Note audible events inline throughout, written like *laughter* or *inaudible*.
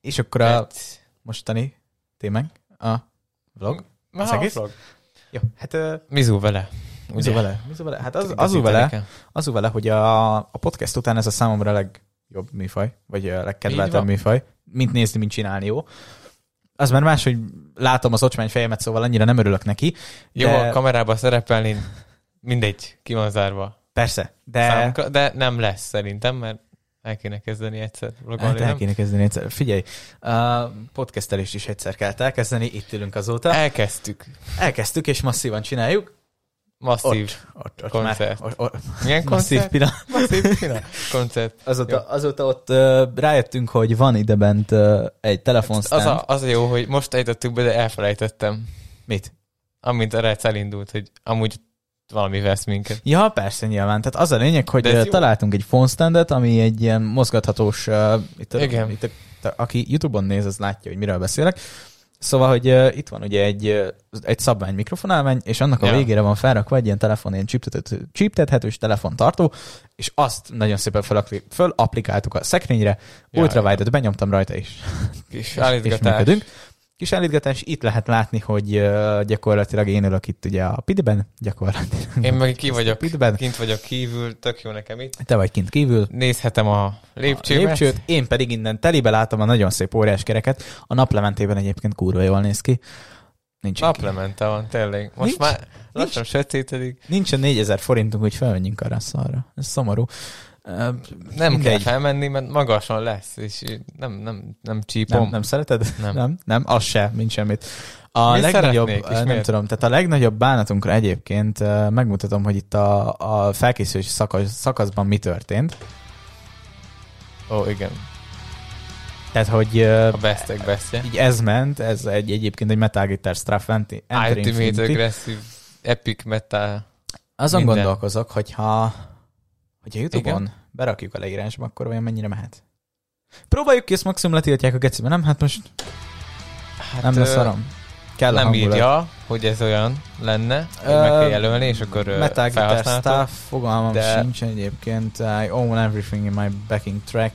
És akkor a Egy- mostani témánk, a vlog. Ma Az egész? vlog. Jó, hát uh, Mizú vele. Mizu vele? Mizu vele? Hát az, azul vele, azul vele, hogy a, a podcast után ez a számomra a legjobb műfaj, vagy a legkedveltebb műfaj, mint nézni, mint csinálni, jó. Az már más, hogy látom az ocsmány fejemet, szóval annyira nem örülök neki. Jó, de, a kamerában szerepelni, mindegy, ki van zárva. Persze, de Számunkra, de nem lesz szerintem, mert el kéne kezdeni egyszer vlogolni, hát el kéne kezdeni egyszer. Figyelj, a podcastelést is egyszer kell elkezdeni, itt ülünk azóta. Elkezdtük. Elkezdtük, és masszívan csináljuk. Masszív. Ott, ott Koncert. Már, ott, ott, Milyen masszív koncert? pillanat. Masszív pillanat. Koncert. Azóta, azóta ott uh, rájöttünk, hogy van ide bent uh, egy telefonstand. Az a, az a jó, hogy most ejtettük be, de elfelejtettem. Mit? Amint a rec elindult, hogy amúgy valami vesz minket. Ja, persze, nyilván. Tehát az a lényeg, hogy találtunk egy phone standet, ami egy ilyen mozgathatós, uh, itt, a, Igen. itt a, aki YouTube-on néz, az látja, hogy miről beszélek. Szóval, hogy uh, itt van ugye egy, uh, egy szabvány mikrofonálvány, és annak a Ja. végére van felrakva egy ilyen telefon, ilyen csíptethető- csíptethetős telefontartó, és azt nagyon szépen fölapli- fölapplikáltuk a szekrényre, Ja, ultrawide-ot benyomtam rajta is. Kis és állítgatás. működünk. Kis állítgatás, itt lehet látni, hogy gyakorlatilag én ülök itt ugye a pidben, gyakorlatilag. Én meg ki vagyok, Pidben. kint vagyok kívül, tök jó nekem itt. Te vagy kint kívül, Nézhetem a a lépcsőmet. lépcsőt, én pedig innen telibe látom a nagyon szép óriás kereket. A naplementében egyébként kurva jól néz ki. Nincs Naplemente van, tényleg. Most Nincs- már lassan sötétedik. Nincsen 4000 forintunk, hogy felmenjünk arra a szarra. Ez szomorú. Nem mindegy. kell felmenni, mert magasan lesz, és nem, nem, nem csípom. Nem, nem szereted? Nem. nem, nem, az se, mint semmit. A Mit legnagyobb, és nem miért? tudom, tehát a legnagyobb bánatunkra egyébként ö, megmutatom, hogy itt a, a felkészülési szakasz, szakaszban mi történt. Ó, igen. Tehát, hogy ö, A bestek bestje. így ez ment, ez egy, egyébként egy Metal Guitar Straff Ultimate. Aggressive Epic Metal. Azon Minden. gondolkozok, hogyha, hogyha Youtube-on berakjuk a leírásba, akkor olyan mennyire mehet. Próbáljuk ki, ezt maximum letiltják a gecibe, nem? Hát most Hát, nem lesz szarom. Kell Nem írja, hogy ez olyan lenne, hogy Ö, meg kell jelölni, és akkor Metal Guitar. Stuff, fogalmam de- sincs egyébként. I own everything in my backing track.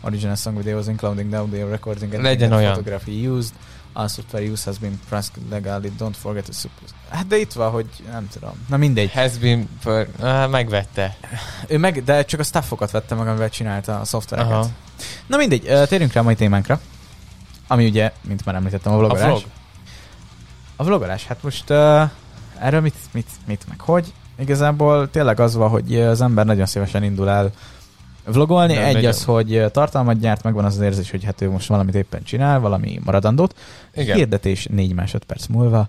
Original song videos including the audio recording and Legyen olyan. photography used. All software use has been pressed legally. Don't forget to suppose. Hát de itt van, hogy nem tudom. Na mindegy. Has been for... Ah, megvette. Ő meg, de csak a staffokat vette meg, amivel csinálta a szoftvereket. Aha. Na mindegy, térjünk rá a mai témánkra. Ami ugye, mint már említettem, a A vlogolás. vlog. A vlogolás, hát most uh, erről mit, mit, mit, meg hogy? Igazából tényleg az van, hogy az ember nagyon szívesen indul el vlogolni. Nem, Egy nagyon. az, hogy tartalmat gyárt, megvan az az érzés, hogy hát ő most valamit éppen csinál, valami maradandót. Igen. Hirdetés négy másodperc múlva.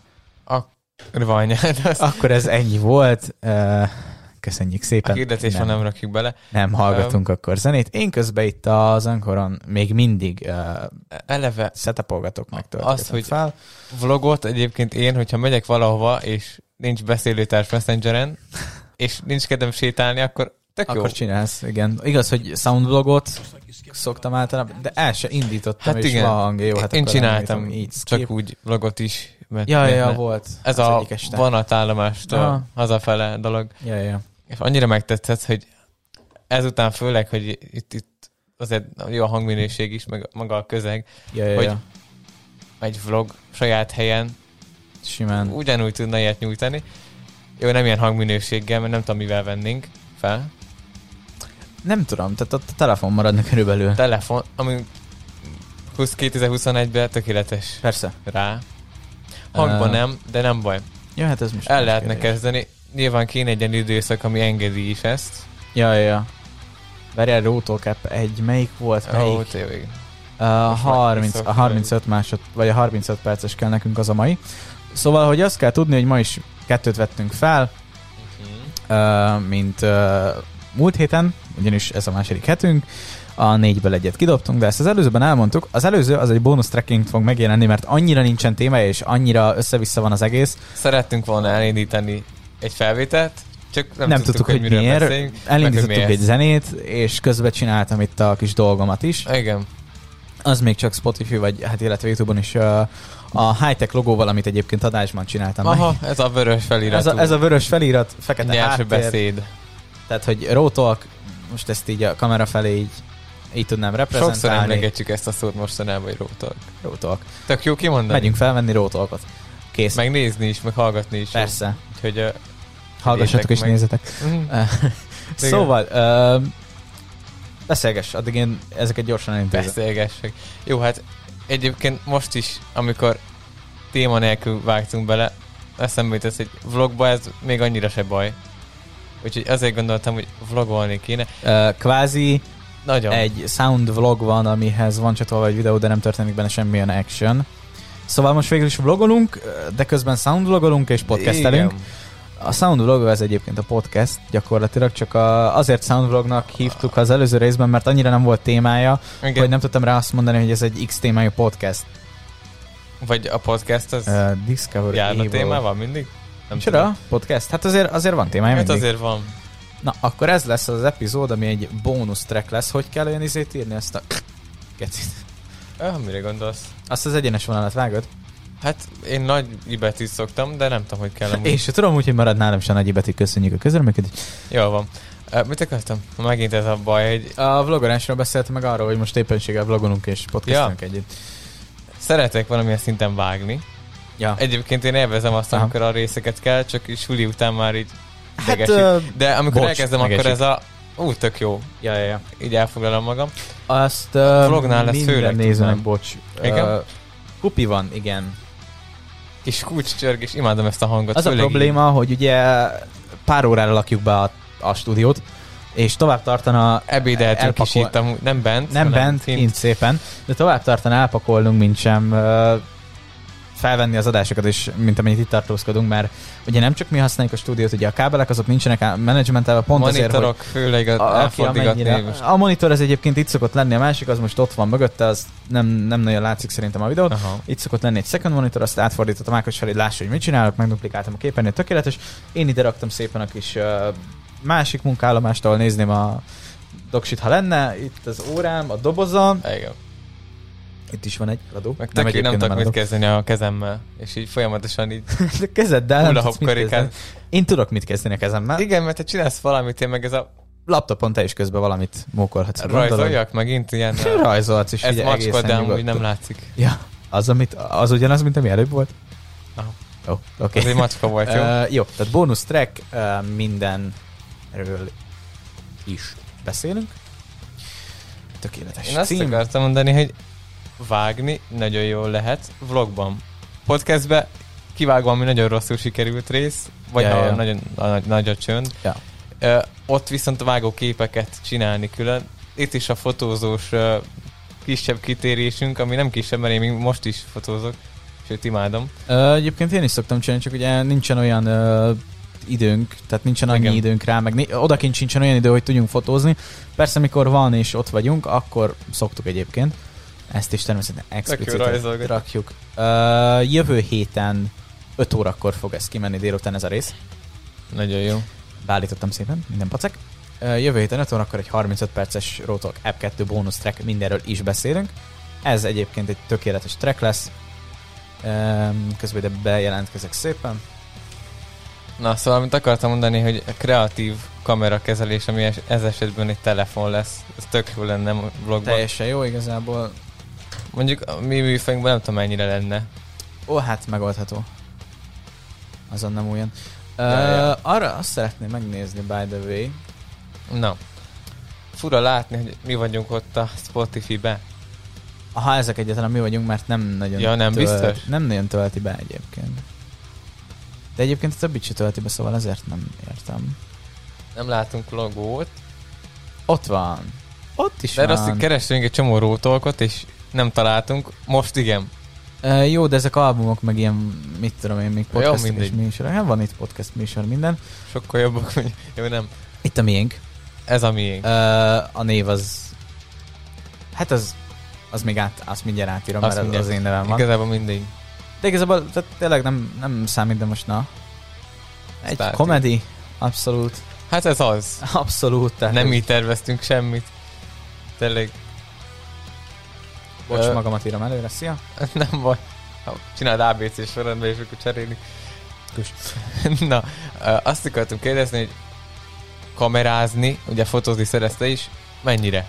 Rvanyád, azt Akkor ez ennyi volt. Köszönjük a szépen. hirdetésben nem, nem rakjuk bele. nem hallgatunk akkor zenét. Én közben itt az Ankoron még mindig uh, Eleve setupolgatok meg Azt, hogy- fel. vlogot egyébként én, hogyha megyek valahova, és nincs beszélőtárs Messengeren, és nincs kedvem sétálni, akkor tök jó. Akkor csinálsz, igen. Igaz, hogy soundvlogot szoktam általában, de el se indítottam, Hát és igen. van. Jó, hát én csináltam így csak skip. úgy vlogot is. Mert, Ja, ja, ne- volt. Ez az a vonatállomástól hazafele dolog. Ja, ja. És annyira megtetszett, hogy ezután főleg, hogy itt, itt azért jó a hangminőség is, meg maga a közeg, Ja, ja, Hogy- ja. egy vlog saját helyen Simán. ugyanúgy tudna ilyet nyújtani. Jó, nem ilyen hangminőséggel, mert nem tudom, mivel vennénk fel. Nem tudom, tehát ott a telefon maradna körülbelül. Telefon, ami 20 2021-ben tökéletes Persze. rá. Hangban Ö, nem, de nem baj. Ja, hát ez most El lehetne kérdés. kezdeni. Nyilván kéne egy ilyen időszak, ami engedi is ezt. Ja, ja, ja. Várjál, Rotocap egy, melyik volt, melyik? Ó, tényleg. A Most már 30, a visszafele. 35 másod, vagy a 35 perces kell nekünk az a mai. Szóval, hogy azt kell tudni, hogy ma is kettőt vettünk fel, uh, mint uh, múlt héten, ugyanis ez a második hetünk, a négyből egyet kidobtunk, de ezt az előzőben elmondtuk. Az előző az egy bónusz tracking fog megjelenni, mert annyira nincsen témája, és annyira össze-vissza van az egész. Szerettünk volna elindítani egy felvételt, csak nem, Nem, tudtuk, hogy, miről miért. meg, hogy Elindítottuk egy zenét, és közben csináltam itt a kis dolgomat is. Igen. Az még csak Spotify, vagy hát illetve Youtube-on is uh, a high-tech logóval, amit egyébként adásban csináltam. meg. Aha, ez a vörös feliratú. Ez a, ez a vörös felirat, fekete nyers háttér. beszéd. Tehát, hogy Rotalk, most ezt így a kamera felé így így tudnám Sokszor reprezentálni. emlegetjük ezt a szót mostanában, hogy rótalk. Rótolk. Tök jó kimondani. Megyünk felvenni rótolkot. Kész. Meg nézni is, meg hallgatni is. Persze. Úgyhogy uh, Hallgassatok és meg. nézzetek. *laughs* mm, Szóval, uh, beszélgess, addig én ezeket gyorsan elintézem. beszélgessek. Jó, hát egyébként most is, amikor téma nélkül vágtunk bele, eszembe jutott, hogy vlogba ez még annyira se baj. Úgyhogy azért gondoltam, hogy vlogolni kéne. Uh, kvázi Nagyon. egy sound vlog van, amihez van csatolva egy videó, de nem történik benne semmilyen action. Szóval most végül is vlogolunk, de közben sound vlogolunk és podcastelünk. Igen. A sound vlog az egyébként a podcast, gyakorlatilag csak a, azért sound vlognak hívtuk az előző részben, mert annyira nem volt témája, Igen. hogy nem tudtam rá azt mondani, hogy ez egy X témájú podcast. Vagy a podcast az Uh, Discovery járna Evil. témával mindig? Nem Micsoda? Podcast? Hát azért, azért van témája Hát mindig. azért van. Na, akkor ez lesz az epizód, ami egy bónusz track lesz. Hogy kell olyan izét írni ezt a... *clears throat* Gecit. Ah, mire gondolsz? Azt az egyenes vonalat vágod? Hát én nagy ibetűt szoktam, de nem tudom, hogy kell amúgy. Én se tudom, úgyhogy marad nálam a nagy betű. Köszönjük a közreműködést. Jól van. Uh, mit akartam? Megint ez a baj, hogy A vlogolásról beszéltem meg arról, hogy most éppenséggel vlogolunk és podcastunk ja. együtt. szeretek valamilyen szinten vágni. Ja. Egyébként én élvezem azt, Aha. amikor a részeket kell, csak is suli után már így Hát, ö, De amikor bocs, elkezdem, akkor megesik. ez a... Ú, tök jó. ja, ja, ja. Így elfoglalom magam. Azt A uh, vlognál lesz főleg nézőnek, tudnám. bocs. Igen? Uh, kupi van, igen. Kis kulcscsörg, és imádom ezt a hangot. Az a probléma, hogy ugye pár órára lakjuk be a, a stúdiót, és tovább tartana Így. Ebédeltünk is elpakol- itt, amúgy, nem bent. Nem bent, kint szépen, de tovább tartana elpakolnunk, mint sem uh, felvenni az adásokat, és mint amennyit itt tartózkodunk, mert ugye nem csak mi használjuk a stúdiót, ugye a kábelek azok nincsenek menedzsmentelve, pont azért, hogy főleg a, a, aki amennyire, a monitor ez egyébként itt szokott lenni, a másik az most ott van mögötte, az nem, nem nagyon látszik szerintem a videót. Aha. Itt szokott lenni egy second monitor, azt átfordítottam Ákos felé, hogy lássa, hogy mit csinálok, megduplikáltam a képernyőt, tökéletes. Én ide raktam szépen a kis uh, másik munkállomást, ahol nézném a doksit, ha lenne. Itt az órám, a doboza, Igen. Itt is van egy radó. Meg nem, nem tudok mit kezdeni a kezemmel, és így folyamatosan így *laughs* De Kezeddel nem tudsz mit kezdeni. karikán. Én tudok mit kezdeni a kezemmel. Igen, mert te csinálsz valamit, én meg ez a Laptopon te is közben valamit mókolhatsz. gondolod? rajzoljak megint ilyen... *laughs* Rajzolhatsz is, Ez egészen de amúgy nem látszik. Ja, az, amit, az ugyanaz, mint ami előbb volt? Aha. Jó, oké. Ez egy macska volt, jó? *laughs* Uh, jó, tehát bónusz track, uh, mindenről is beszélünk. Tökéletes Én azt cím. akartam mondani, hogy vágni nagyon jól lehet vlogban. Podcastbe kivágva, ami nagyon rosszul sikerült rész, vagy Ja, ha ja. nagyon nagy, nagy a csönd. Ja. Ö, ott viszont a vágó képeket csinálni külön. Itt is a fotózós ö, kisebb kitérésünk, ami nem kisebb, mert én még most is fotózok, sőt imádom. Uh, egyébként én is szoktam csinálni, csak ugye nincsen olyan uh, időnk, tehát nincsen annyi Igen. időnk rá, meg né- odakint sincsen olyan idő, hogy tudjunk fotózni. Persze, mikor van és ott vagyunk, akkor szoktuk egyébként. Ezt is természetesen explicit rakjuk. Uh, jövő héten 5 órakor fog ez kimenni délután ez a rész. Nagyon jó. Beállítottam szépen, minden pacek. Ö, Jövő héten 5 órakor egy 35 perces Rotalk App 2 bónusz track, mindenről is beszélünk. Ez egyébként egy tökéletes track lesz. Öm, Közben ide bejelentkezek szépen. Na, szóval amit akartam mondani, hogy a kreatív kamerakezelés, ami ez esetben egy telefon lesz, ez tök jó lenne a vlogban. Teljesen jó igazából. Mondjuk a mi műfejünkben nem tudom mennyire lenne. Ó, hát megoldható. Azon nem olyan. Ja, ja. Arra azt szeretném megnézni, by the way. Na. Fura látni, hogy mi vagyunk ott a Spotify-be. Ha ezek egyáltalán mi vagyunk, mert nem nagyon Ja, nem biztos? Nem nagyon tölti be egyébként. De egyébként a többit se tölti be, szóval ezért nem értem. Nem látunk logót. Ott van. Ott is De van. azt hogy kerestünk egy csomó rótolkot, és nem találtunk. Most igen. Uh, jó, de ezek albumok, meg ilyen, mit tudom én, még podcast és műsor. Hát van itt podcast műsor, minden. Sokkal jobbak, mint... *laughs* Jó, nem. Itt a miénk. Ez a miénk. Uh, a név az... Hát az, az még át, azt mindjárt átírom, Azt mert mindjárt. az én nevem van. Igazából mindegy. De igazából tehát tényleg nem, nem számít, de most na. Egy Starting. komedi, abszolút. Hát ez az. Abszolút. Tehát Nem így terveztünk semmit. Tényleg. Bocs, Ö, magamat írom előre. Szia. *laughs* Nem baj. Csináld ABC sorrendben, és akkor cserélik. Kus. *laughs* Na, azt akartam kérdezni, hogy kamerázni, ugye fotózni szerezte is, mennyire?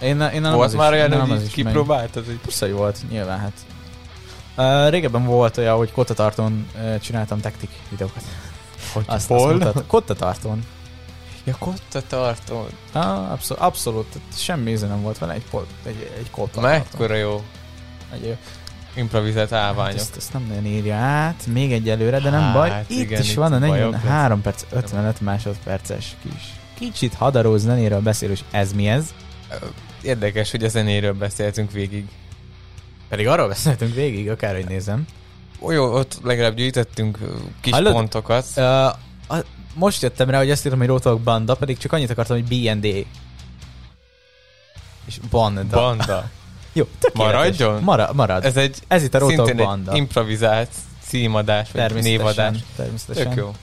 Én, én nem Volt már is, olyan, hogy kipróbáltad? Hogy... Persze, volt, nyilván hát. Uh, régebben volt olyan, hogy kottatartón uh, csináltam taktik videókat. Hogy Azt, hol? azt mutat- kottatartón. Ja, kotta tartom. Ah, abszolút, abszolút, semmi íze nem volt vele, egy, pot, egy, egy kottatartón. Mekkora jó Egy, improvizált hát állványok. ezt, ezt nem nagyon írja át, még egyelőre, de nem baj. Hát Itt igen, is itt van a bajok 43 perc, 55 másodperces kis. Kicsit hadaró zenéről beszélő, és ez mi ez? Érdekes, hogy a zenéről beszéltünk végig. Pedig arról beszéltünk végig, akárhogy nézem. Jó, ott legalább gyűjtöttünk ö, kis Hallod? pontokat. Uh, a, most jöttem rá, hogy azt írtam, hogy Rotok Banda, pedig csak annyit akartam, hogy B&D. És Banda. Banda. *laughs* Jó, tökéletes. Maradjon? Mara, marad. Ez, egy ez itt a szintén Banda. egy improvizált címadás, vagy névadás. Természetesen. Tök jó.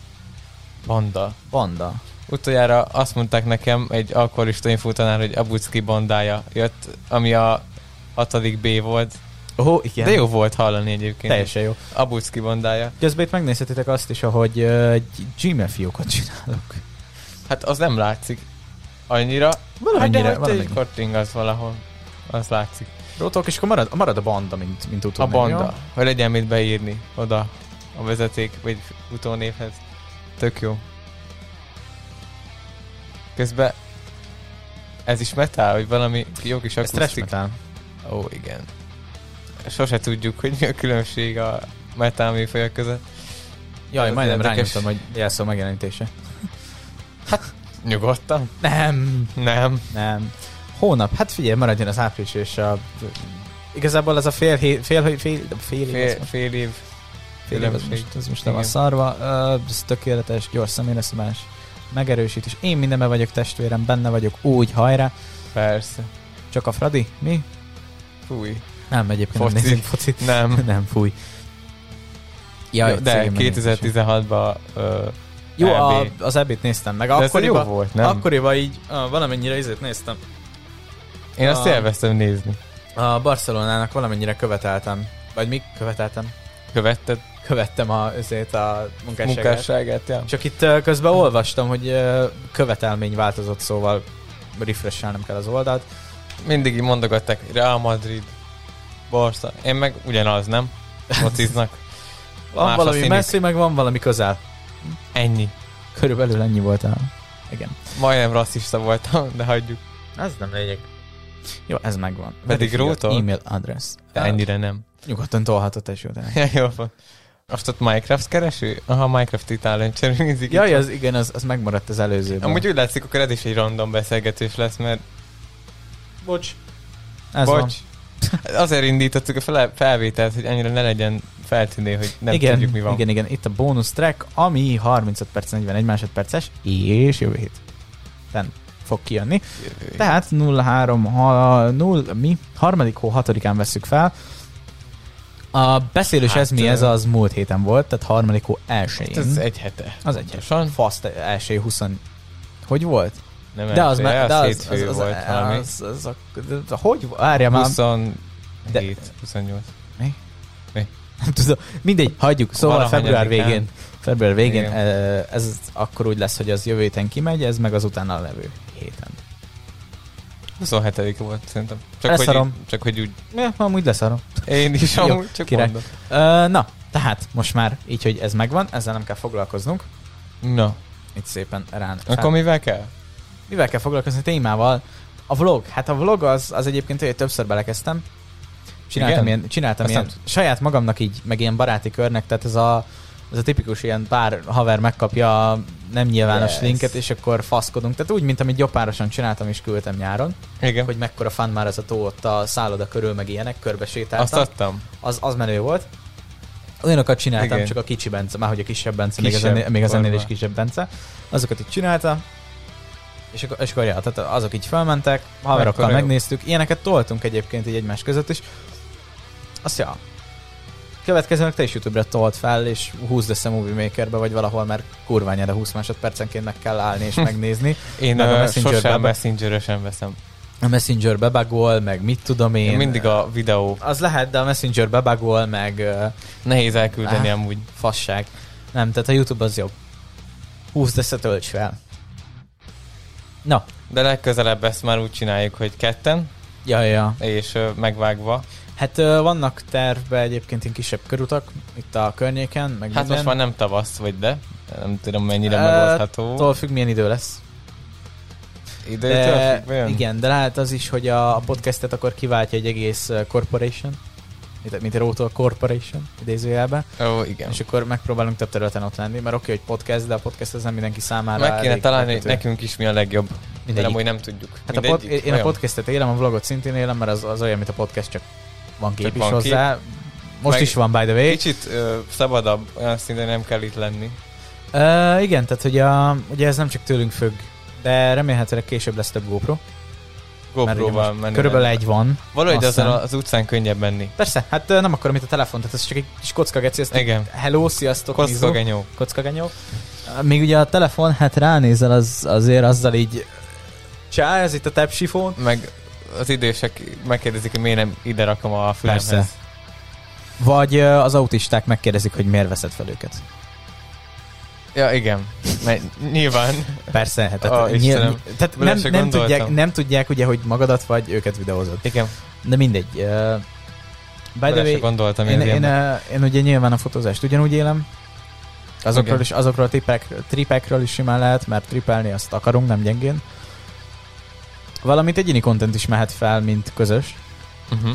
Banda. Banda. Utoljára azt mondták nekem egy alkoholista infotanár, hogy Abucki bandája jött, ami a hatodik B volt. Ó, oh, igen. De jó volt hallani egyébként. Teljesen jó. Abucki bandája. Közben itt megnézhetitek azt is, ahogy uh, Gmail fiókot csinálok. Hát az nem látszik. Annyira. Valamennyire, hát de hogy egy kotting az valahol. Az látszik. Rotok, és akkor marad, marad a banda, mint, mint A utónév, banda. jó? Hogy legyen mit beírni oda a vezeték, vagy utónévhez. Tök jó. Közben ez is metal, hogy valami jó kis Ez akusztik. metal. Ó, igen. Sose tudjuk, hogy mi a különbség a metal műfajok között. Jaj, Ez majdnem érdekes. rányomtam, hogy jelszó megjelenítése. Nyugodtan? Nem, Nem. nem. Hónap, hát figyelj, maradjon az április és a... Igazából ez a fél, hé, fél, fél, fél, fél, év, Fél, most- fél év. fél év, az most, az most nem a szarva. Uh, ez tökéletes, gyors személyeszabás, megerősítés. Én mindenben vagyok testvérem, benne vagyok, úgy, hajrá. Persze. Csak a Fradi? Mi? Fúj. Nem, egyébként Foci. nem nézünk focit. Nem. *laughs* nem, fúj. Ja, de szegény megnézése. 2016-ban uh, Jó, a, EB. az ebét néztem meg. De ez jó volt, nem? akkoriban így uh, valamennyire izét néztem. Én azt a- élveztem nézni. A Barcelonának valamennyire követeltem. Vagy mi követeltem? Követted Követtem a, azért a munkásságát. munkásságát, ja. Csak itt ö, közben olvastam, hogy ö, követelmény változott, szóval refreshelnem kell az oldalt. Mindig így mondogatták, Real Madrid, Barca. Én meg ugyanaz, nem? Fociznak. Van Más valami színük. messzi, meg van valami közel. Ennyi. Körülbelül ennyi volt a... Igen. Majdnem rasszista voltam, de hagyjuk. Ez nem lényeg. Jó, ez megvan. Pedig rótól? E-mail address. De ennyire nem. Nyugodtan tolhatod egy jó, de... *laughs* Jó van. Azt ott Minecraft kereső? Aha, Minecraft Italian cserézik. Jaj, az igen, az, az megmaradt az előzőben. Amúgy úgy látszik, akkor ez is egy random beszélgetés lesz, mert Bocs. Ez bocs. Azért indítottuk a fel- felvételt, hogy annyira ne legyen feltűnő, hogy nem igen, tudjuk mi van. Igen, igen, itt a bónusz track, ami 35 perc, 41 másodperces, és jövő héten fog kijönni. Jövő. Tehát 03, ha, 0, mi? Harmadik hó, hatodikán veszük fel. A beszélős Hát, ez mi, ez az múlt héten volt, tehát harmadik hó elsőjén. Hát ez egy hete. az egy Pontosan. Faszt első 20. Hogy volt? Nem De az, me- de az, az, az, volt az, valami. az, az, a, de, hogy? Várja már. 27, De- 28. Nem tudom. Mindegy, hagyjuk. Szóval Valahanyadikán. február végén. Február végén Igen. eh, ez akkor úgy lesz, hogy az jövő héten kimegy, ez meg az utána levő héten. 27 volt szerintem. Csak Leszarom. hogy, csak hogy úgy Ja, amúgy leszarom. én is *laughs* Jó, amúgy csak király. mondom. Uh, na, tehát most már így, hogy ez megvan, ezzel nem kell foglalkoznunk. Na, Itt szépen rán. akkor mivel kell? Mivel kell foglalkozni témával? A vlog. Hát a vlog az, az egyébként hogy többször belekezdtem. Csináltam Igen? ilyen, csináltam ilyen saját magamnak így, meg ilyen baráti körnek, tehát ez a, ez a tipikus ilyen pár haver megkapja a nem nyilvános Yes. linket, és akkor faszkodunk. Tehát úgy, mint amit jobbárosan csináltam és küldtem nyáron, Igen. hogy mekkora fan már ez a tó ott a szálloda körül, meg ilyenek, körbe sétáltam. Azt adtam. az, az menő volt. Olyanokat csináltam, Igen. csak a kicsi Bence, már hogy a kisebb Bence, még, az Kisebb ennél, még az ennél is kisebb Bence. Azokat így csináltam, és akkor, és akkor ja, tehát azok így felmentek, haverokkal Mekkora jó. megnéztük, ilyeneket toltunk egyébként így egymás között is. Azt ja, következőnek te is YouTube-ra tolt fel, és húzd össze Movie Makerbe, vagy valahol, mert kurvány de 20 másodpercenként meg kell állni és *laughs* megnézni. Én Meg a Messengerbe sosem messengeresen veszem. A Messenger bebagol, meg mit tudom én. Én mindig a videó. Az lehet, de a Messenger bebagol, meg Nehéz elküldeni Á. amúgy. fasság. Nem, tehát a YouTube az jobb. Húzd össze, tölts fel. Na, De legközelebb ezt már úgy csináljuk, hogy ketten, Ja, ja. és ö, megvágva. Hát ö, vannak tervbe egyébként ilyen kisebb körutak itt a környéken, meg Hát minden. most már nem tavasz, vagy de? Nem tudom mennyire Ö, megoldható. Attól függ, milyen idő lesz. Időtől függ, igen, de lehet az is, hogy a, a podcastet akkor kiváltja egy egész corporation, mint, a Rotor Corporation idézőjelben, Ó, igen. és akkor megpróbálunk több területen ott lenni, mert oké, hogy podcast, de a podcast az nem mindenki számára Meg kéne találni, hogy megkötő. nekünk is mi a legjobb. De Mindegyik. amúgy nem tudjuk. Hát a pod, én a podcastet élem, a vlogot szintén élem, mert az, az olyan, mint a podcast, csak van kép Csak is van hozzá. Most Meg- is van, by the way. Kicsit ö, szabadabb, olyan szinten nem kell itt lenni. Uh, igen, tehát hogy a, ugye ez nem csak tőlünk függ, de remélhetőleg később lesz több GoPro. GoPro-val menni. Körülbelül egy van. Valahogy aztán- azon az utcán könnyebb menni. Persze, hát nem akkor, mint a telefon, tehát ez csak egy kis kocka geci, ezt Igen. hello, sziasztok, Koszka Mizu. genyó. kocka genyó. Még ugye a telefon, hát ránézel, az, azért azzal így Csá, ez itt a tepsifón. Meg az idősek megkérdezik, hogy miért nem ide rakom a fülemhez. Persze. Vagy az autisták megkérdezik, hogy miért veszed fel őket. Ja, igen. Mert nyilván. Persze, hát tehát, Istenem. tehát Bele nem, nem, gondoltam. tudják, nem tudják ugye, hogy magadat vagy őket videózod. Igen. De mindegy. Uh, by the way, gondoltam én, én, én, én, ugye nyilván a fotózást ugyanúgy élem. Azokról, Igen. is, azokról a tripek, tripekről is simán lehet, mert tripelni azt akarunk, nem gyengén. Valamint egyéni content is mehet fel, mint közös. uh-huh.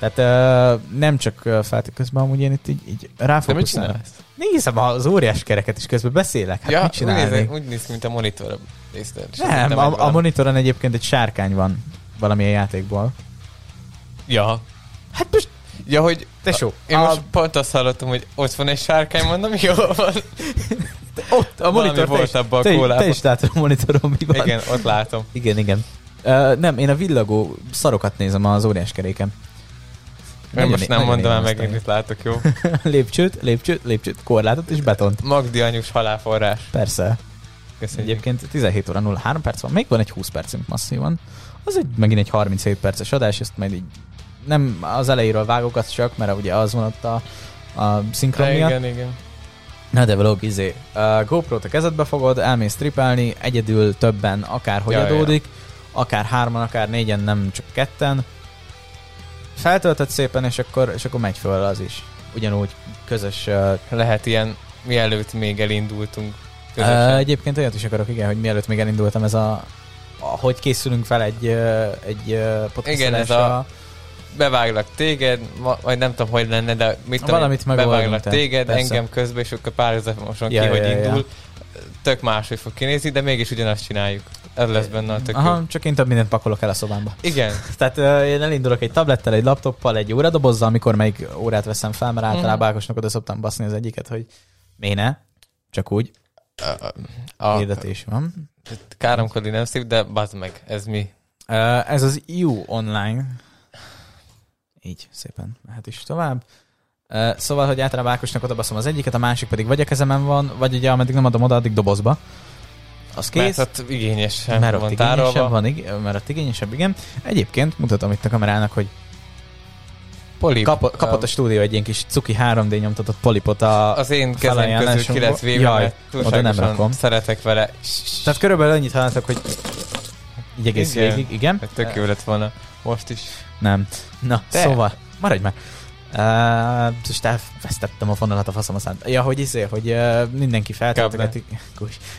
Tehát uh, nem csak uh, közben amúgy én itt így, így ráfókuszálok. csinálsz? Nézem az óriás kereket is közben beszélek. Hát ja, mit úgy, csinálni? néz, úgy néz ki, mint a monitor. Nézted, Nem, a, a monitoron egyébként egy sárkány van valamilyen játékból. Ja. Hát most, Ja, hogy tesó, én a, most pont azt hallottam, hogy ott van egy sárkány, mondom, *laughs* jó van. ott a monitor, te volt is, abban a kólában. te is látod a monitoron, mi van. Igen, ott látom. igen. igen. Uh, nem, én a villagó szarokat nézem az óriás keréken. Mert most nem mondom el megint, azt itt látok, jó? *laughs* lépcsőt, lépcsőt, lépcsőt, korlátot és betont. Magdi anyus halálforrás. Persze. Köszönjük. Egyébként 17 óra 03 perc van, még van egy 20 percünk masszívan. Az egy, megint egy 37 perces adás, ezt majd így nem az elejéről vágogat csak, mert ugye az van ott a, a szinkron miatt. igen, igen. Na de vlog, izé. Uh, GoPro-t a kezedbe fogod, elmész tripelni, egyedül többen, akár hogy Ja, ja, ja. adódik, akár hárman, akár négyen, nem csak ketten. Feltöltöd szépen, és akkor, és akkor megy föl az is. Ugyanúgy közös... Uh, Lehet ilyen, mielőtt még elindultunk uh, közösen. egyébként olyat is akarok, igen, hogy mielőtt még elindultam, ez a, hogy készülünk fel egy, egy uh, Igen, ez a- Beváglak téged, vagy nem tudom, hogy lenne, de mit tudom, Valamit én, beváglak tehát, téged, persze. engem közben, és akkor párhuzamosan Ja, ki, hogy ja, ja. indul. Tök máshogy fog kinézni, de mégis ugyanazt csináljuk. Ez lesz benne a tök jó. Aha, csak én több mindent pakolok el a szobámba. Igen, *laughs* Tehát uh, én elindulok egy tablettel, egy laptoppal, egy óradobozzal, amikor melyik órát veszem fel, mert általában Mhm. Ákosnak oda szoktam baszni az egyiket, hogy miért ne? Csak úgy. a, A a, hirdetés van. káromkodni nem szép, de bazd meg, ez mi? Uh, ez az EU online. Így, szépen mehet is tovább. Uh, szóval, hogy általában Ákosnak oda baszom az egyiket, a másik pedig vagy a kezemen van, vagy ugye ameddig nem adom oda, addig dobozba. Az kész. Mert ott igényesen mert ott van igényesebb tárolva. van, ig- mert ott igényesebb, igen. Egyébként mutatom itt a kamerának, hogy Polip. Kap, kapott a stúdió egy ilyen kis cuki 3D nyomtatott polipot a... Az én kezem közül ki felajánlásunkból. lett véve, Jaj, mert oda nem rakom. szeretek vele. Tehát körülbelül annyit hallatok, hogy így egész Igen. végig, igen. Hát Tök jó lett volna. Most is. Nem. Na, De. szóval, maradj már. Uh, most elvesztettem a fonalat a faszom aztán. Ja, hogy izé, hogy uh, mindenki feltöltögeti,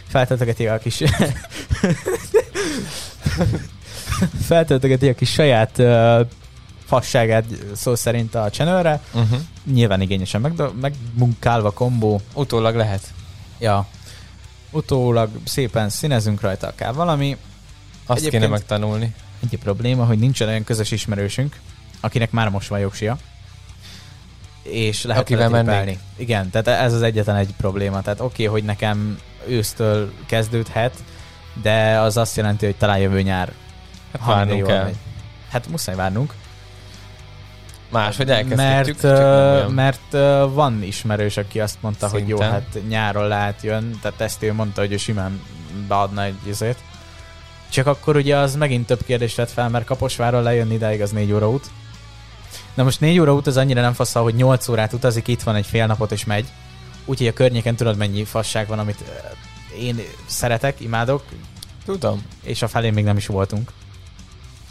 feltöltögeti a kis feltöltögeti a kis saját uh, fasságát szó szerint a channelre. Uh-huh. Nyilván igényesen meg, megmunkálva kombó. Utólag lehet. Ja. Utólag szépen színezünk rajta akár valami. Azt Egyébként- kéne megtanulni. Egy probléma, hogy nincsen olyan közös ismerősünk, akinek már most van jogsia. És lehet Akivel mennék. Igen, tehát ez az egyetlen egy probléma. Tehát oké, okay, hogy nekem ősztől kezdődhet, de az azt jelenti, hogy talán jövő nyár. Hát várnunk kell. megy. Hát muszáj várnunk. Máshogy elkezdhetjük. Mert, uh, mert uh, van ismerős, aki azt mondta, hogy jó, Szinten. hát nyáron lehet jön, tehát ezt ő mondta, hogy ő simán beadna egy izét. Csak akkor ugye az megint több kérdést vett fel, mert Kaposváról lejönni ideig az négy óra út. Na most négy óra út az annyira nem faszal, hogy 8 órát utazik, itt van egy fél napot és megy. Úgyhogy a környéken tudod mennyi fasság van, amit ö, én szeretek, imádok. Tudom. és a felén még nem is voltunk.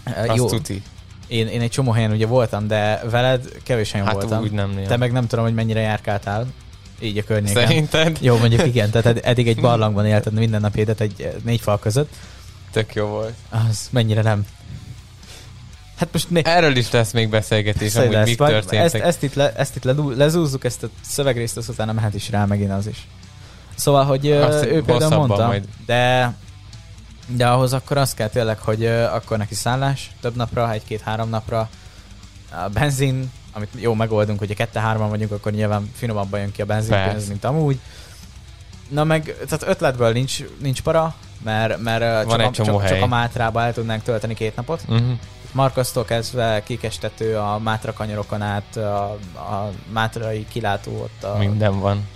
Uh, Azt jó, tuti. én, én egy csomó helyen ugye voltam, de veled kevés helyen Hát voltam. úgy nem. Te meg nem tudom, hogy mennyire járkáltál így a környéken. Szerinted? Jó, mondjuk igen, tehát ed- eddig egy *laughs* barlangban élted minden nap édet egy eh, négy fal között. Tök jó volt. Az mennyire nem. Hát most né- Erről is lesz még beszélgetés, Szóval amúgy lesz, mik történtek. Ezt, ezt itt, le, ezt itt le, lezúzzuk, ezt a szövegrészt, az utána mehet is rá megint az is. Szóval, hogy Azt ő például mondta, majd. de de ahhoz akkor az kell tényleg, hogy akkor neki szállás több napra, egy-két-három napra, a benzin, amit jó megoldunk, hogyha kette-hárman vagyunk, akkor nyilván finomabban jön ki a benzinpénz, mint amúgy. Na meg, tehát ötletből nincs, nincs para, mert, mert Van csak, egy a, csomó csak, csak hely. a Mátrába el tudnánk tölteni két napot. Uh-huh. Markasztól kezdve kikestető a Mátra kanyarokon át, a, a Mátrai kilátó ott a... Minden van.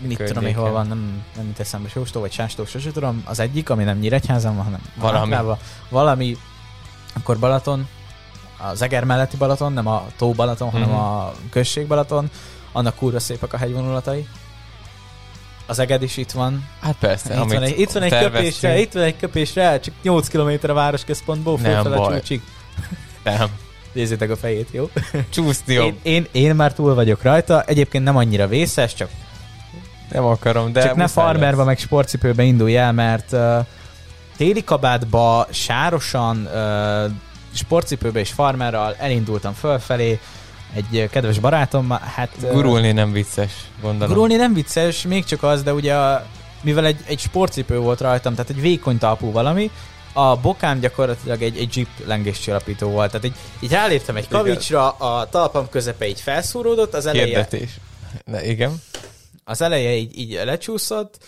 mit tudom én, környéken. hol van, nem, nem jut eszembe Sóstó vagy Sástó, sose tudom. Az egyik, ami nem Nyíregyházan van, hanem Valami. Mátrába. Valami, akkor Balaton, az Eger melletti Balaton, nem a tó Balaton, hanem Mhm. a község Balaton. Annak kurva szépek a hegyvonulatai. Az Eged is itt van. Hát persze, Itt van, egy, itt van egy köpésre, itt van egy köpésre, csak 8 km a városközpontból, fölfele baj. csúcsig. Nem. *laughs* Nézzétek a fejét, jó? *laughs* Csúszni Én, én, én, már túl vagyok rajta, egyébként nem annyira vészes, csak, Nem akarom, de csak ne farmerba lesz. meg sportcipőbe indulj el, mert uh, téli kabátba, sárosan, uh, sportcipőbe és farmerral elindultam fölfelé, egy kedves barátom, hát... Gurulni nem vicces, gondolom. Gurulni nem vicces, még csak az, de ugye a, mivel egy, egy sportcipő volt rajtam, tehát egy vékony talpú valami, a bokám gyakorlatilag egy, egy jeep lengéscsillapító volt. Tehát egy, így ráléptem egy kavicsra, a talpam közepe így felszúródott, az eleje, Hirdetés. De igen. az eleje így, így lecsúszott.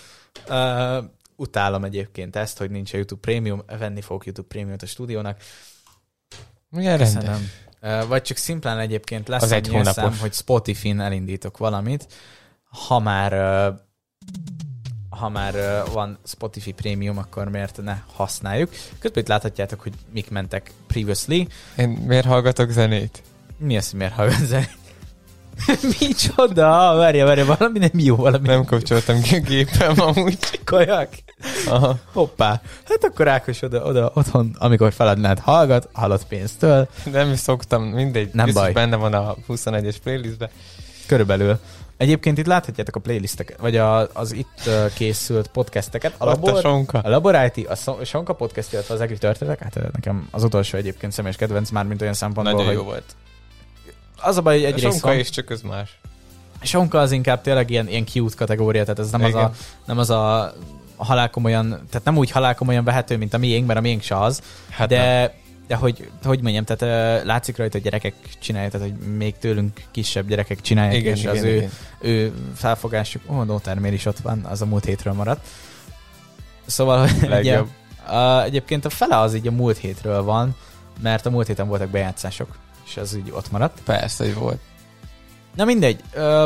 Uh, utálom egyébként ezt, hogy nincs a YouTube Premium, venni fogok YouTube Premium-t a stúdiónak. Milyen rendes. Köszönöm. Uh, vagy csak szimplán egyébként lesz Az egy hónapos. hogy Spotify-n elindítok valamit, ha már ha már van Spotify Premium, akkor miért ne használjuk. Közben itt láthatjátok, hogy mik mentek previously. Én miért hallgatok zenét? Mi az, hogy miért hallgatsz zenét? *laughs* Micsoda? Várja, várja, valami nem jó, valami Nem kapcsoltam ki a gépem amúgy. *laughs* kajak. Aha. Hoppá. Hát akkor Ákos oda, oda otthon, amikor feladnád, hallgat, hallott pénztől. Nem is szoktam, mindegy. Nem Biztos baj. benne van a 21-es playlistben. Körülbelül. Egyébként itt láthatjátok a playlisteket, vagy a, az itt készült podcasteket. A, Ott a labor, sonka. a Labor IT, a Son- Sonka podcast, illetve az Egri történetek, hát nekem az utolsó egyébként személyes kedvenc már, mint olyan szempontból, Nagyon hogy jó volt. Az a baj, hogy egyrészt sonka van, is, csak az más. Sonka az inkább tényleg ilyen, ilyen cute kategória, tehát ez nem az, a, Igen. nem az a halálkomolyan, tehát nem úgy halálkomolyan vehető, mint a miénk, mert a miénk se az, Hát nem. de, de hogy, hogy mondjam, tehát látszik rajta, hogy gyerekek csinálják, tehát hogy még tőlünk kisebb gyerekek csinálják, igen, és igen, az ő, igen. ő felfogásuk, ó, oh, Nótermér is ott van, az a múlt hétről maradt. Szóval, ugye, a, egyébként a fele az így a múlt hétről van, mert a múlt héten voltak bejátszások, és az így ott maradt. Persze, hogy volt. Na mindegy,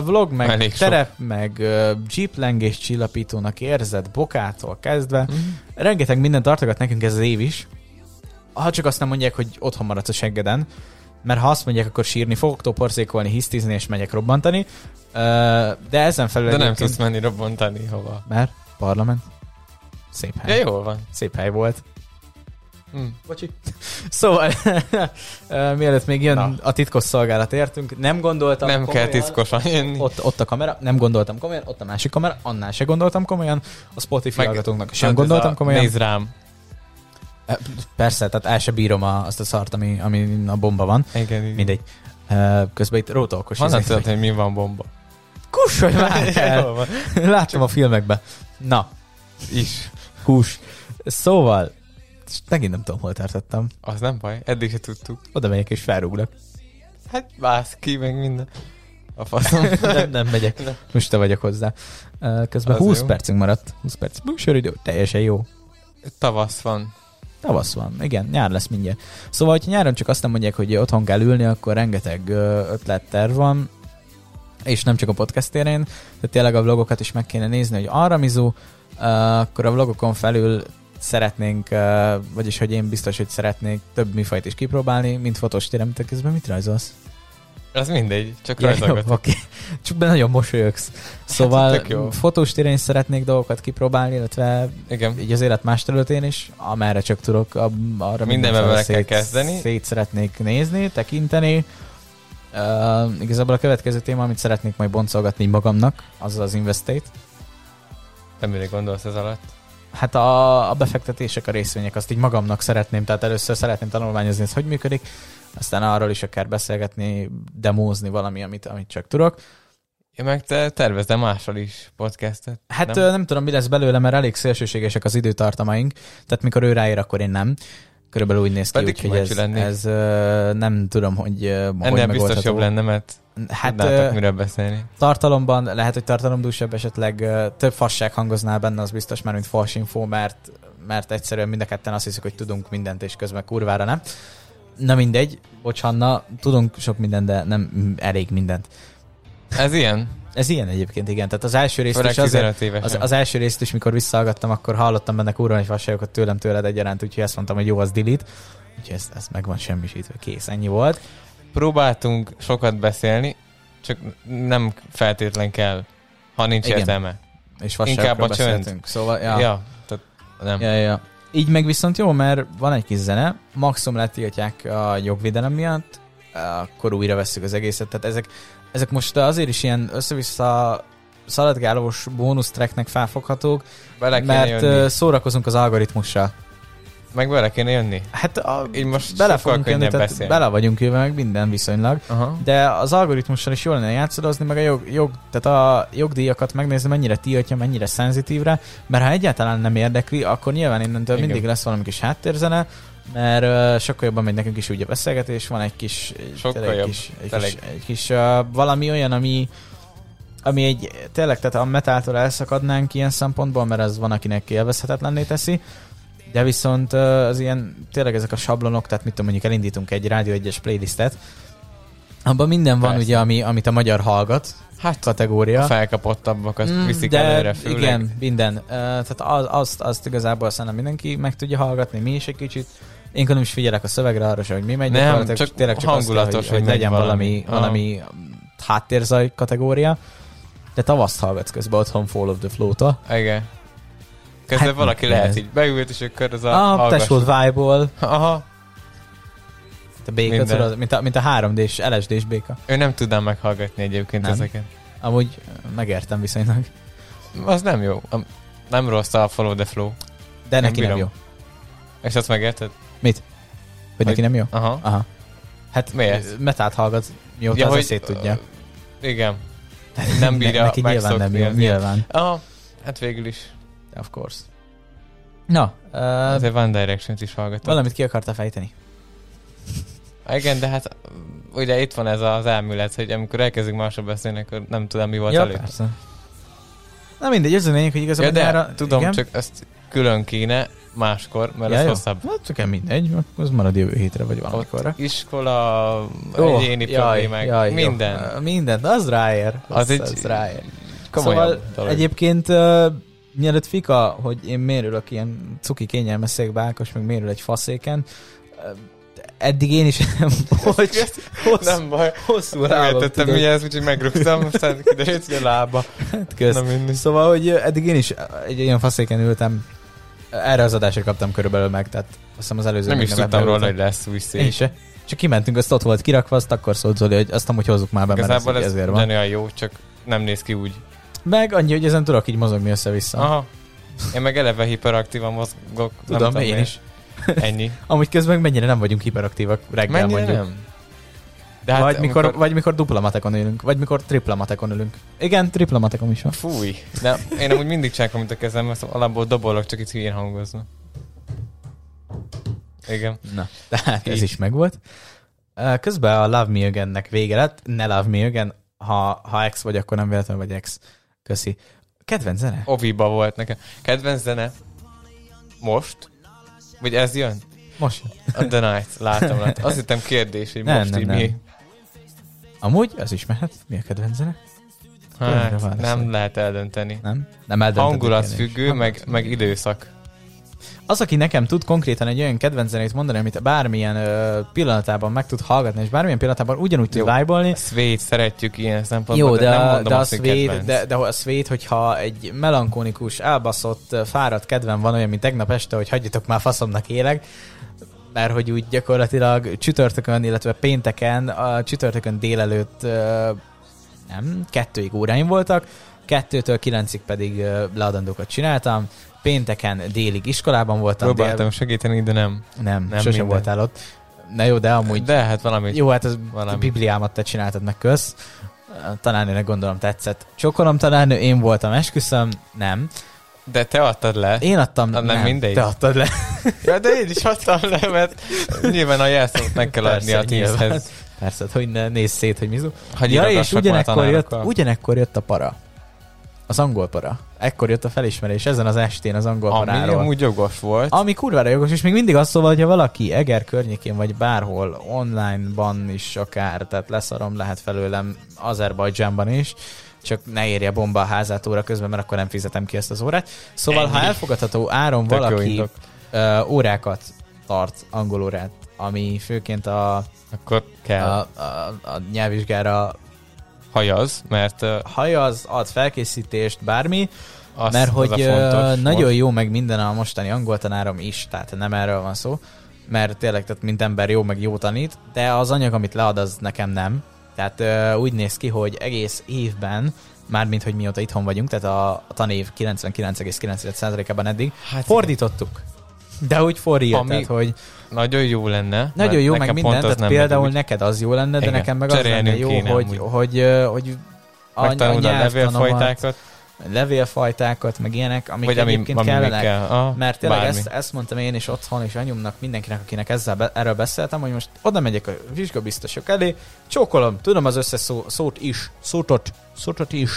vlog, meg Elég sok. terep, meg uh, jeep lengés csillapítónak érzett bokától kezdve, Mhm. rengeteg mindent tartogat nekünk ez az év is. Ha csak azt nem mondják, hogy otthon maradsz a seggeden, mert ha azt mondják, akkor sírni fogok, toporzékolni, hisztizni és megyek robbantani. De ezen felül De nem tudsz menni robbantani hova. Mert parlament. Szép hely. jól van. Szép hely volt. Hm. Bocsi. Szóval, *laughs* mielőtt még jön Na. a titkos szolgálat értünk, nem gondoltam Nem kell komolyan- tiszkosan jönni. Ott, ott a kamera, nem gondoltam komolyan, ott a másik kamera, annál se gondoltam komolyan, a Spotify hallgatóknak sem Ez gondoltam a- komolyan. Nézd rám. Persze, tehát el se bírom a, azt a szart, ami, ami a bomba van. Igen, igen. Mindegy. Közben itt rótolkos. Honnan tudod, hogy mi van bomba? Kussolj már *laughs* el! Láttam a filmekben. Na, Is. hús. Szóval, megint nem tudom, hol tartottam. Az nem baj, eddig se tudtuk. Oda megyek és felrúglak. Hát vász ki, meg minden. A faszom. *laughs* nem, nem megyek. Most te vagyok hozzá. Közben Az 20 jó. percünk maradt. 20 perc. Műsoridő, teljesen jó. Tavasz van. Tavasz van, igen, nyár lesz mindjárt. Szóval, hogyha nyáron csak azt nem mondják, hogy otthon kell ülni, akkor rengeteg ötletterv van, és nem csak a podcast terén, de tényleg a vlogokat is meg kéne nézni, hogy arra mizu, akkor a vlogokon felül szeretnénk, vagyis hogy én biztos, hogy szeretnék több műfajt is kipróbálni, mint fotós térem, te közben mit rajzolsz? Az mindegy, csak Ja, rajzolgatok. oké. Csak be nagyon mosolyogsz. Szóval tök jó. fotós téren is szeretnék dolgokat kipróbálni, illetve Igen. így az élet más területén is, amerre csak tudok, arra Mindenben mindenfelé bele kell kezdeni. Szét szeretnék nézni, tekinteni. Uh, igazából a következő téma, amit szeretnék majd boncolgatni magamnak, az az Investate. Nem mire gondolsz ez alatt? Hát a, a befektetések, a részvények, azt így magamnak szeretném, tehát először szeretném tanulmányozni, ez hogy működik, aztán arról is akár beszélgetni, demózni valami, amit, amit csak tudok. Én meg te tervezde mással is podcastet. Hát nem? nem? nem tudom, mi lesz belőle, mert elég szélsőségesek az időtartamaink, tehát mikor ő ráér, akkor én nem. Körülbelül úgy néz ki, úgyhogy ez, lennék. ez nem tudom, hogy ö, hogy Ennél biztos jobb lenne, mert Hát tudnátok miről beszélni. tartalomban, lehet, hogy tartalomdúsabb esetleg több fasság hangoznál benne, az biztos már, mint falsinfo, mert, mert egyszerűen mind a ketten azt hiszük, hogy tudunk mindent, és közben kurvára nem. Na mindegy, bocs Hanna, tudunk sok mindent, de nem elég mindent. Ez ilyen? Ez ilyen egyébként, igen. Tehát az első részt Főleg is azért, 15 évesen. az, az első részt is, mikor visszahallgattam, akkor hallottam benne kurva nagy fasságokat tőlem tőled egyaránt, úgyhogy azt mondtam, hogy jó, az delete. Úgyhogy ez, ez meg van semmisítve, kész, ennyi volt. Próbáltunk sokat beszélni, csak nem feltétlen kell, ha nincs Igen. értelme. És Inkább a csönd. Szóval, ja. Ja. tehát nem. Ja, ja. Így meg viszont jó, mert van egy kis zene, maximum letiltják a jogvédelem miatt, akkor újra veszük az egészet. Tehát ezek, ezek most azért is ilyen össze-vissza szaladgálós bónusz tracknek felfoghatók, Bele mert jönni. szórakozunk az algoritmussal. Meg bele kéne jönni. Hát a, Így most bele fogunk jönni, tehát beszélni. bele vagyunk jövő meg minden viszonylag, Aha. de az algoritmussal is jól lenne játszadozni, meg a jog, jog, tehát a jogdíjakat megnézni, mennyire tiltja, mennyire szenzitívre, mert ha egyáltalán nem érdekli, akkor nyilván innentől Igen. mindig lesz valami kis háttérzene, mert uh, sokkal jobban megy nekünk is úgy a beszélgetés, van egy kis, Sokkal tényleg jobb, kis, egy tényleg. kis, egy kis uh, valami olyan, ami ami egy, tényleg, tehát a metáltól elszakadnánk ilyen szempontból, mert ez van, akinek élvezhetetlenné teszi, de viszont ö, az ilyen, tényleg ezek a sablonok, tehát mit tudom, mondjuk elindítunk egy Rádió 1-es playlistet, abban minden van Persze. ugye, ami, amit a magyar hallgat, Hát kategória. a felkapottabbakat Mm, viszik de előre, főleg. igen, minden. Uh, tehát az, azt, azt igazából szerintem mindenki meg tudja hallgatni, mi is egy kicsit. Én nem is figyelek a szövegre arra, hogy mi megy, Nem, gyakorlatilag csak tényleg csak hangulatos, azt kell, hogy, hogy legyen valami, valami. háttérzaj kategória. De tavaszt hallgatsz közben otthon Fall of the Flow-tól. Igen. Közben Hát, valaki mi lehet így beült, és akkor az a A ah. Tesód Vibe-ból, Aha. a béka, Minden. tudod, mint a, mint a 3D-s, LSD-s béka. Ő nem tudnám meghallgatni egyébként Nem. ezeket. Amúgy megértem viszonylag. Az nem jó. Nem rossz a follow the flow. De Nem neki nem bírom. jó. És azt megérted? Hogy neki nem jó? Aha. Aha. Hát Miért? metát hallgat, mióta az eszét tudja. ö, Igen. Nem bírja Neki nyilván nem jó, az nyilván. Aha. Hát végül is. Of course. Na, uh, Azért One Direction-t is hallgatom. valamit ki akarta fejteni? Igen, de hát ugye itt van ez az elmélet, hogy amikor elkezdünk másra beszélni, akkor nem tudom, mi volt ja, előtt. persze. Na mindegy, ez a lényeg, hogy Ja, igazából de nyára... tudom, igen? csak ezt külön kéne máskor, mert Ja, ez jó. hosszabb. Hát csak mindegy, az marad jövő hétre, vagy valamikorra. Iskola, Ó, egyéni problémák, minden. Jó. Minden, az ráér. Az, Az egy az ráér. Szóval dolog. egyébként uh, mielőtt fika, hogy én mérülök ilyen cuki kényelmes székbe, Ákos meg mérül egy faszéken, uh, eddig én is *laughs* bocs, hossz, Nem baj. hosszú Nem lábam, értettem, tudod. mi ez, úgyhogy megrúgtam, aztán kiderült, hogy a lába. Hát kösz. Na. Szóval, hogy eddig én is egy ilyen faszéken ültem, erre az adásra kaptam körülbelül meg, tehát azt hiszem az előző Nem is tudtam róla, hogy lesz új Én szék. se. Csak kimentünk, azt ott volt kirakva, azt akkor szólt Zoli, hogy azt amúgy hozzuk már be, mert ez, Igazából ez ezért van. ugyanolyan jó, csak nem néz ki úgy. Meg annyi, hogy ezen tudok így mozogni össze-vissza. Aha. Én meg eleve hiperaktívan mozgok. nem Tudom, én miért. is. Ennyi. *laughs* Amúgy közben mennyire nem vagyunk hiperaktívak reggel Mennyire mondjuk. nem? De hát vagy, mikor, amikor... vagy mikor dupla matekon ülünk, vagy mikor tripla matekon ülünk. Igen, tripla matekom is van. Fúj. De én amúgy mindig csinálom, mint a kezem, mert alapból dobolok, csak itt hülyén hangozva. Igen. Na, tehát ez is megvolt. Közben a Love Me Again-nek vége lett. Ne Love Me Again, ha, ha ex vagy, akkor nem véletlenül vagy ex. Köszi. Kedvenc zene? Oviba volt nekem. Kedvenc zene. Most? Vagy ez jön? Most. A The Night. Látom, látom. Azt hittem kérdés, hogy Nem, most nem, így nem. mi. Amúgy, az is mehet. Mi a kedvenc zene? Hát, nem lehet eldönteni. Nem? Nem eldönteni Hangulat függő, meg, meg időszak. Az, aki nekem tud konkrétan egy olyan kedvenc zenét mondani, amit bármilyen ö, pillanatában meg tud hallgatni, és bármilyen pillanatában ugyanúgy tud vibe Sweet szeretjük ilyen szempontból, Jó, de, nem a, mondom de, a kedvenc. de, de a Sweet, hogyha egy melankonikus, elbaszott, fáradt kedven van olyan, mint tegnap este, hogy hagyjatok már faszomnak élek, mert hogy úgy gyakorlatilag csütörtökön, illetve pénteken, a csütörtökön délelőtt nem, kettőig óráim voltak, kettőtől kilencig pedig leadandókat csináltam, pénteken délig iskolában voltam, Próbáltam segíteni, de nem. dél, nem, nem sosem minden. voltál ott. Na jó, de amúgy De hát valami. jó, hát az valami. Bibliámat te csináltad meg kösz. Tanárnőnek gondolom tetszett. Csokolom tanárnő, én voltam, esküszöm, nem. De te adtad le. Én adtam, Ah, nem mindegy. Te adtad le. Ja, de én is adtam le, mert nyilván a jelszót meg kell adni Persze, a tízhez. Persze, hogy ne nézz szét, hogy mizu. Hogy Ja, és ugyanekkor jött, ugyanekkor jött a para. Az angol para. Ekkor jött a felismerés ezen az estén az angol Ami paráról. amúgy jogos volt. Ami kurvára jogos, és még mindig azt szóval, hogyha valaki Eger környékén, vagy bárhol, online-ban is akár, tehát leszarom lehet felőlem Azerbajdzsánban is, csak ne érje bomba a házát óra közben, mert akkor nem fizetem ki ezt az órát. Szóval, Ennyi. ha elfogadható áron Tök valaki ö, órákat tart, angol órát, ami főként a, Akkor kell. a, a, a nyelvvizsgára Hajaz, mert uh, hajaz, ad felkészítést, bármi, az, mert az hogy a ö, fontos nagyon most. jó meg minden a mostani angol tanárom is, tehát nem erről van szó, mert tényleg, tehát mint ember jó, meg jó tanít, de az anyag, amit lead, az nekem nem. Tehát ö, úgy néz ki, hogy egész évben, mármint, hogy mióta itthon vagyunk, tehát a, a tanév 99,9%-ában eddig, Hát fordítottuk. De úgy fordít, Ami tehát, hogy Nagyon jó lenne. nagyon jó, meg minden, tehát például úgy. neked az jó lenne, de Igen, nekem meg az lenne jó, kéne hogy, hogy, ö, hogy a, a Megtanulod a nyelvtanomat, levélfajtákat, meg ilyenek, amik vagy egyébként ami kellenek. kell. Ah, Mert tényleg bármi. ezt, ezt mondtam én is otthon, és anyumnak, mindenkinek, akinek ezzel be, erről beszéltem, hogy most oda megyek a vizsgabiztosok elé, csókolom, tudom az összes szó, szót is, szótot, szótot is.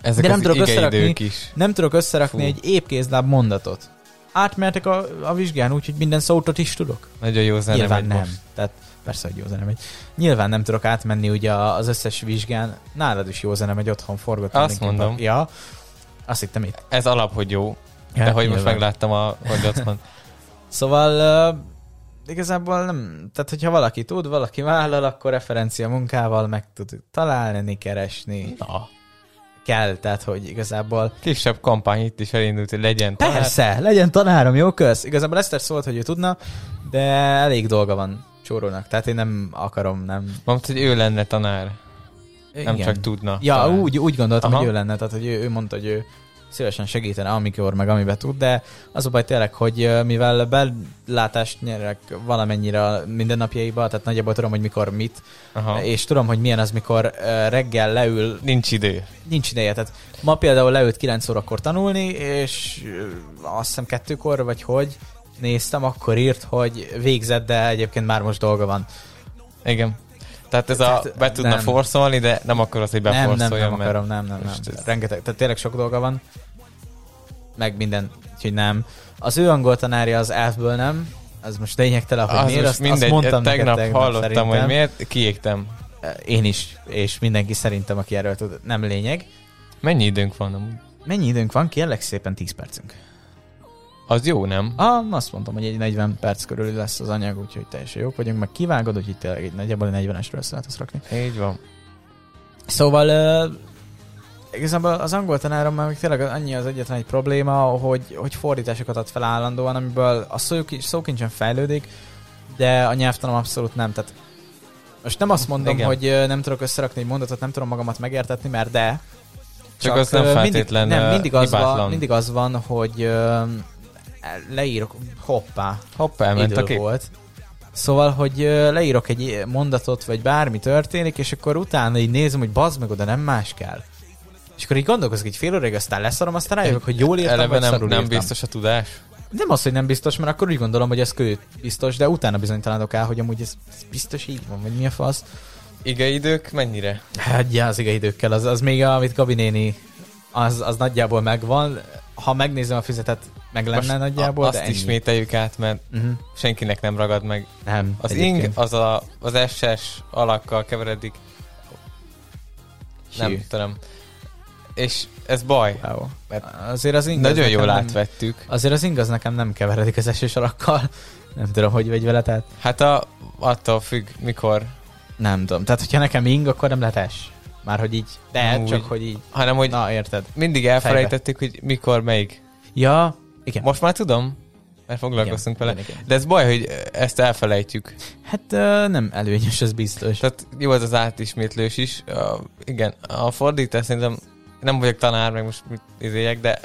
Ezek de nem tudok összerakni. is. Nem tudok összerakni Fú. egy épkézláb mondatot. Átmertek a, a vizsgán, úgyhogy minden szótot is tudok. Nagyon jó zene Nyilván nem. most. Tehát persze, hogy jó zene megy. Nyilván nem tudok átmenni ugye az összes vizsgán. Nálad is jó zene megy, otthon forgatom. Azt mondom. Ja. Azt hittem itt. Ez alap, hogy jó. De Ja, hogy most nyilván. megláttam, a, hogy ott van. *laughs* Szóval uh, igazából nem, tehát hogyha valaki tud, valaki vállal, akkor referencia munkával meg tud találni, keresni. Na. Kell, tehát hogy igazából Kisebb kampány itt is elindult, hogy legyen tanár. Persze, legyen tanárom, jó kösz. Igazából Eszter szólt, hogy ő tudna, de elég dolga van csórónak. Tehát én nem akarom, nem... Mondta, hogy ő lenne tanár. Nem Igen. csak tudna. Ja, talán. úgy, úgy gondoltam, Aha. hogy ő lenne, tehát hogy ő, ő mondta, hogy ő szívesen segítene, amikor meg amiben tud, de az a baj tényleg, hogy mivel belátást nyerek valamennyire a mindennapjaiba, tehát nagyjából tudom, hogy mikor mit, Aha. és tudom, hogy milyen az, mikor reggel leül, Nincs idő. nincs ideje, tehát ma például leült 9 órakor tanulni, és azt hiszem kettőkor, vagy hogy néztem, akkor írt, hogy végzett, de egyébként már most dolga van. Igen. Tehát ez Tehát a be tudna nem. forszolni, de nem akarod, hogy Nem, nem, beforszoljon, nem mert akarom, nem, nem, nem. ez- Rengeteg, tehát tényleg sok dolga van. Meg minden, úgyhogy nem. Az ő angol tanárja az elfből nem, az most lényegtelen, hogy az miért, azt, mindegy, azt mondtam tegnap, neked tegnap hallottam, szerintem. hogy miért, kiégtem. Én is, és mindenki szerintem, aki erről tud, nem lényeg. Mennyi időnk van amúgy? Mennyi időnk van? Kérlek szépen 10 percünk. Az jó, nem? Ah, azt mondtam, hogy egy 40 perc körül lesz az anyag, úgyhogy teljesen jók vagyunk, meg kivágod, úgyhogy tényleg egy nagyjából egy 40-esről össze lehet azt rakni. Így van. Szóval uh, igazából az angol tanárom már még tényleg annyi az egyetlen egy probléma, hogy, hogy fordításokat ad fel állandóan, amiből a szók- szókincsen fejlődik, de a nyelvtanom abszolút nem. Tehát most nem azt mondom, Igen. hogy nem tudok összerakni egy mondatot, nem tudom magamat megértetni, mert de. Csak az nem feltétlen, mindig, nem, mindig, az van, mindig az van, hogy leírok, hoppá, Hopp, elment a kép. volt. Szóval, hogy leírok egy mondatot, vagy bármi történik, és akkor utána így nézem, hogy bazd meg, oda nem más kell. És akkor így gondolkozok egy fél óráig, aztán leszarom, aztán rájövök, hogy jól írtam, Eleve vagy nem, szarul nem írtam. biztos a tudás. Nem az, hogy nem biztos, mert akkor úgy gondolom, hogy ez kő biztos, de utána bizonytalanodok el, hogy amúgy ez, ez biztos így van, vagy mi a fasz. Igeidők mennyire? Hát, ja, az időkkel, az, az még, amit Gabi néni, az, az nagyjából megvan. Ha megnézem a füzetet, meg lenne Most nagyjából, a, de azt ennyi. ismételjük át, mert Uh-huh. senkinek nem ragad meg. Nem, Az egyébként. ing az a, az SS alakkal keveredik. Nem Hű. tudom. És ez baj. Wow. Mert Azért az ingaz Nagyon jól nekem nem- átvettük. Azért az ingaz nekem nem keveredik az esősarakkal. Nem tudom, hogy vagy vele, tehát Hát a, attól függ, mikor. nem tudom. Tehát, hogyha nekem ing, akkor nem lehet es. Már hogy így, de Úgy. csak hogy így, Hanem, hogy na érted. mindig elfelejtettük, hogy mikor, melyik. Ja, igen. Most már tudom, mert foglalkoztunk igen, vele. igen, igen. De ez baj, hogy ezt elfelejtjük. Hát nem előnyös, ez biztos. Tehát jó az az átismétlős is. Uh, igen, a fordítás szerintem nem vagyok tanár, meg most mit izéljek, de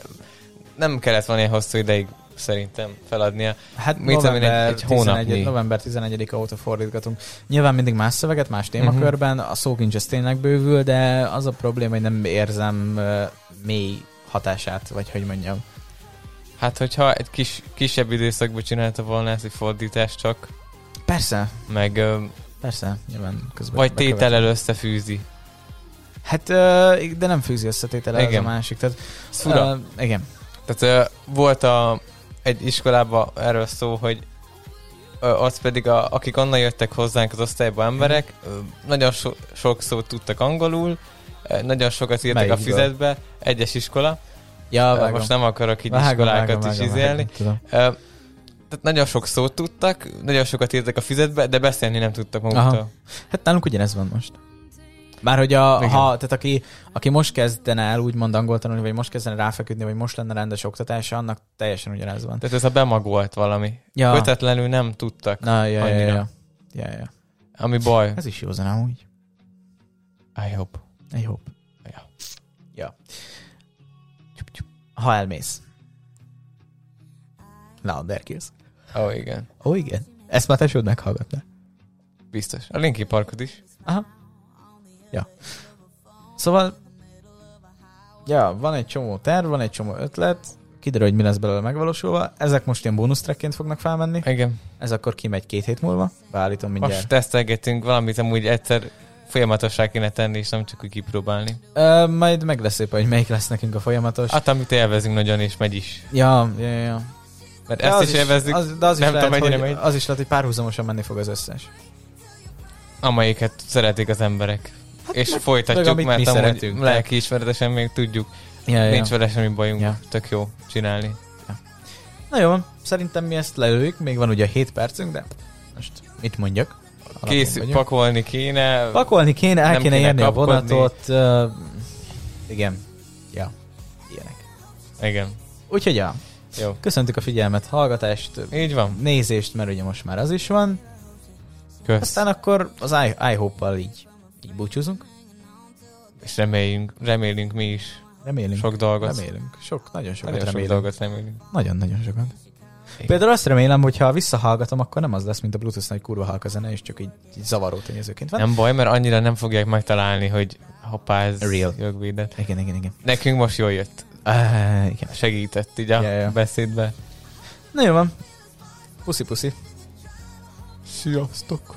nem kellett volna ilyen hosszú ideig szerintem feladnia. Hát mit november, egy- egy hónapnyi. 11, november 11 óta fordítgatunk. Nyilván mindig más szöveget, más témakörben, a szókincs ez tényleg bővül, de az a probléma, hogy nem érzem ö, mély hatását, vagy hogy mondjam. Hát, hogyha egy kis, kisebb időszakban csinálta volna ezt, egy fordítást csak, Persze, meg ö, persze, nyilván közben. vagy tétellel összefűzi. Hát, ö, de nem fűzi összetétele az a Igen. másik. Tehát, Ez fura. ö, igen. Tehát ö, volt a, egy iskolában erről szó, hogy az pedig, a, akik onnan jöttek hozzánk az osztályba emberek, ö, nagyon so, sok szót tudtak angolul, nagyon sokat írtak a Melyikből? füzetbe, egyes iskola. Ja, vágom. Most nem akarok így Vágom, iskolákat vágom, is vágom, izélni. vágom. Ö, Tehát nagyon sok szót tudtak, nagyon sokat írtak a füzetbe, de beszélni nem tudtak maguktól. Aha. Hát nálunk ugyanez van most. Bár hogy a, Igen. ha, tehát aki, aki most kezdene el úgymond angol tanulni, vagy most kezdene ráfeküdni, vagy most lenne rendes oktatása, annak teljesen ugyanez van. Tehát ez a bemagolt valami. Ja. Kötetlenül nem tudtak, Na, ja, ja, Annyira. ja. ja, ja. ami baj. Ez is jó zene amúgy. I hope. I hope. Ja. Ja. Ha elmész. Na, there kills. Ó, oh, igen. Ó, igen. Ezt már tesód meghallgatná. Biztos. A Linkin Parkot is. Aha. Ja. Szóval, ja, van egy csomó terv, van egy csomó ötlet, kiderül, hogy mi lesz belőle megvalósulva. Ezek most ilyen bónusztrekként fognak felmenni. Igen. Ez akkor kimegy két hét múlva. Beállítom mindjárt. Most tesztelgetünk valamit, amúgy egyszer folyamatossá kéne tenni, és nem csak úgy kipróbálni. Ö, majd meg lesz szépen, hogy melyik lesz nekünk a folyamatos. Hát, amit élvezünk nagyon, és megy is. Ja, ja, ja. Mert De ezt az is élvezzük, Az, de az is, nem lehet, tudom, mennyire hogy, megy. az is lehet, hogy párhuzamosan menni fog az összes. amelyiket szeretik az emberek. És folytatjuk, meg mert mi amúgy lelkiismeretesen még tudjuk. Ja, Nincs vele semmi bajunk. Ja. Tök jó csinálni. Na jó, szerintem mi ezt lelőjük, még van ugye 7 percünk, de most mit mondjak? Kész, vagyunk. pakolni kéne. Pakolni kéne, el kéne kéne érni a vonatot. Uh, igen. Ja. Ilyenek. Igen. Úgyhogy ja, Jó. köszöntük a figyelmet, hallgatást, Így van. nézést, mert ugye most már az is van. Kösz. Aztán akkor az I- iHope-val így, így búcsúzunk. És reméljünk, remélünk mi is. Remélünk. Sok dolgot. Remélünk. Sok, nagyon sokat Nagyon sok remélünk. dolgot remélünk. Nagyon-nagyon sokat. Igen. Például azt remélem, hogy ha visszahallgatom, akkor nem az lesz, mint a Bluetooth nagy kurva halk a zene, és csak így, így zavaró tényezőként van. Nem baj, mert annyira nem fogják megtalálni, hogy hoppá, ez Real. jogvédett. Igen, igen, igen. Nekünk most jól jött. Uh, igen. Segített így a Ja, ja. beszédbe. Na jó van. Puszi, puszi. Sziasztok!